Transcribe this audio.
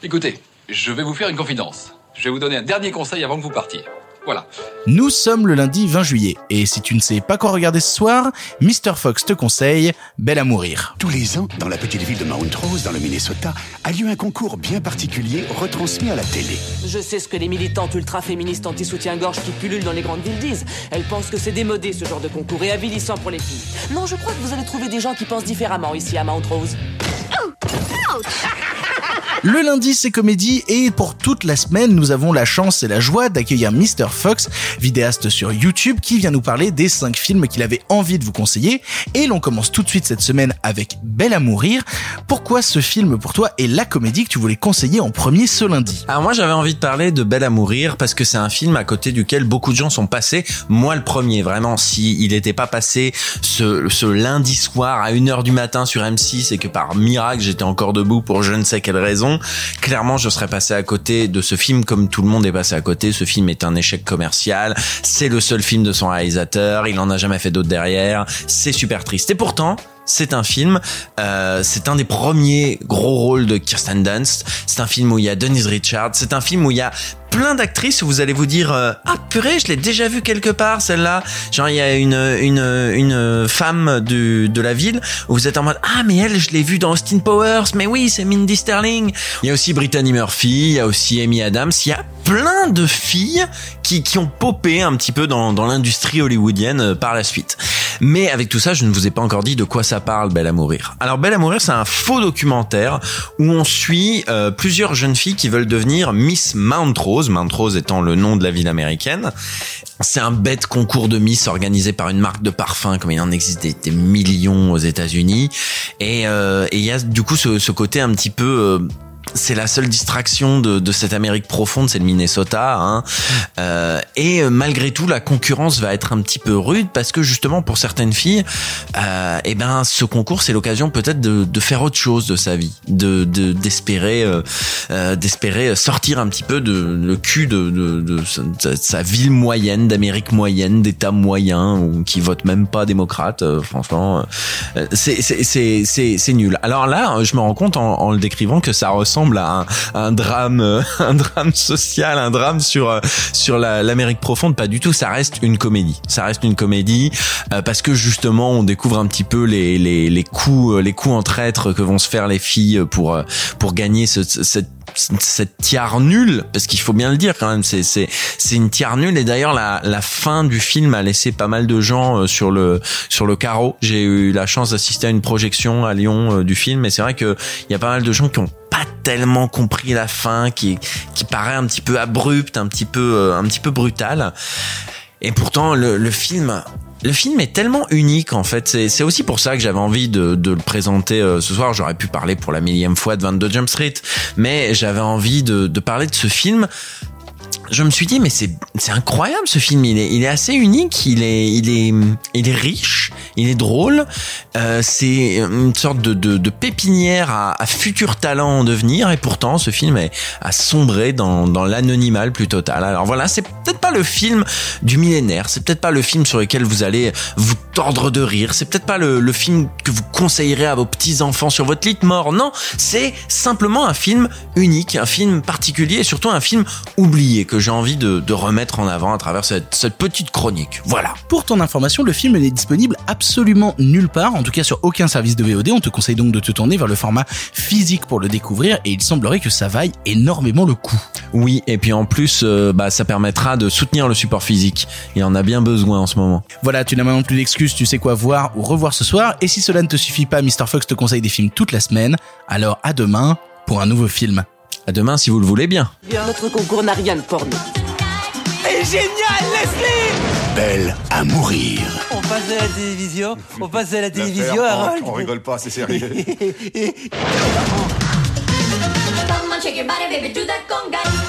Écoutez, je vais vous faire une confidence. Je vais vous donner un dernier conseil avant que vous partiez. Voilà. Nous sommes le lundi 20 juillet, et si tu ne sais pas quoi regarder ce soir, Mr. Fox te conseille Belle à mourir. Tous les ans, dans la petite ville de Mount Rose, dans le Minnesota, a lieu un concours bien particulier retransmis à la télé. Je sais ce que les militantes ultra-féministes anti-soutien-gorge qui pullulent dans les grandes villes disent. Elles pensent que c'est démodé ce genre de concours et avilissant pour les filles. Non, je crois que vous allez trouver des gens qui pensent différemment ici à Mount Rose. Le lundi, c'est comédie et pour toute la semaine, nous avons la chance et la joie d'accueillir Mr. Fox, vidéaste sur YouTube, qui vient nous parler des 5 films qu'il avait envie de vous conseiller. Et l'on commence tout de suite cette semaine avec Belle à mourir. Pourquoi ce film pour toi est la comédie que tu voulais conseiller en premier ce lundi? Alors moi j'avais envie de parler de Belle à mourir parce que c'est un film à côté duquel beaucoup de gens sont passés. Moi le premier, vraiment, si il n'était pas passé ce, lundi soir à 1h du matin sur M6 et que par miracle j'étais encore debout pour je ne sais quelle raison, clairement je serais passé à côté de ce film comme tout le monde est passé à côté. Ce film est un échec commercial. C'est le seul film de son réalisateur. Il en a jamais fait d'autres derrière. C'est super triste. Et pourtant, c'est un film, euh, c'est un des premiers gros rôles de Kirsten Dunst. C'est un film où il y a Denise Richards. C'est un film où il y a plein d'actrices où vous allez vous dire euh, ah purée je l'ai déjà vu quelque part celle-là. Genre il y a une une une femme du, de la ville où vous êtes en mode ah mais elle je l'ai vue dans Austin Powers. Mais oui c'est Mindy Sterling. Il y a aussi Brittany Murphy il y a aussi Amy Adams. Il y a plein de filles qui, qui ont popé un petit peu dans, dans l'industrie hollywoodienne euh, par la suite. Mais avec tout ça, je ne vous ai pas encore dit de quoi ça parle, Belle à mourir. Alors Belle à mourir, c'est un faux documentaire où on suit euh, plusieurs jeunes filles qui veulent devenir Miss Mount Rose, Mount Rose étant le nom de la ville américaine. C'est un bête concours de Miss organisé par une marque de parfum, comme il en existe des, millions aux États-Unis. Et euh, il y a du coup ce, ce côté un petit peu euh, c'est la seule distraction de, de, cette Amérique profonde, c'est le Minnesota. Hein. Euh, et malgré tout, la concurrence va être un petit peu rude parce que justement pour certaines filles, euh, eh ben ce concours c'est l'occasion peut-être de, de, faire autre chose de sa vie, de d'espérer euh, euh, d'espérer sortir un petit peu de le cul de, de, sa ville moyenne, d'Amérique moyenne, d'État moyen ou qui vote même pas démocrate. Euh, franchement, euh, c'est c'est c'est c'est nul. Alors là, je me rends compte en, en le décrivant que ça ressemble à un, drame, un drame social, un drame sur sur l'Amérique profonde. Pas du tout. Ça reste une comédie. Ça reste une comédie euh, parce que justement, on découvre un petit peu les les les coups les coups en traître que vont se faire les filles pour pour gagner ce, cette cette tiare nulle parce qu'il faut bien le dire quand même c'est c'est c'est une tiare nulle et d'ailleurs la la fin du film a laissé pas mal de gens sur le sur le carreau j'ai eu la chance d'assister à une projection à Lyon du film et c'est vrai que il y a pas mal de gens qui ont tellement compris la fin qui qui paraît un petit peu abrupte un petit peu un petit peu brutale et pourtant le, film le film est tellement unique en fait. C'est aussi pour ça que j'avais envie de, de, le présenter euh, ce soir. J'aurais pu parler pour la millième fois de 22 Jump Street, mais j'avais envie de parler de ce film je me suis dit mais c'est incroyable ce film. Il est il est assez unique. Il est il est il est riche. Il est drôle. Euh, c'est une sorte de, de, de pépinière à, à futur talent en devenir. Et pourtant ce film est a sombré dans dans l'anonymat plus total. Alors voilà c'est peut-être pas le film du millénaire. C'est peut-être pas le film sur lequel vous allez vous tordre de rire. C'est peut-être pas le, le film que vous conseillerez à vos petits enfants sur votre lit de mort. Non c'est simplement un film unique un film particulier et surtout un film oublié que j'ai envie de, de, remettre en avant à travers cette, cette, petite chronique. Voilà. Pour ton information, le film n'est disponible absolument nulle part, en tout cas sur aucun service de VOD. On te conseille donc de te tourner vers le format physique pour le découvrir et il semblerait que ça vaille énormément le coup. Oui, et puis en plus, euh, bah, ça permettra de soutenir le support physique. Il en a bien besoin en ce moment. Voilà, tu n'as maintenant plus d'excuses, tu sais quoi voir ou revoir ce soir. Et si cela ne te suffit pas, Mr. Fox te conseille des films toute la semaine. Alors à demain pour un nouveau film. À demain si vous le voulez bien. Notre concours n'a rien de porno. C'est génial, Leslie Belle à mourir. On passe à la télévision, on passe à la télévision, Harold. On rigole pas, c'est sérieux. Come on, shake your body, baby, do that conga.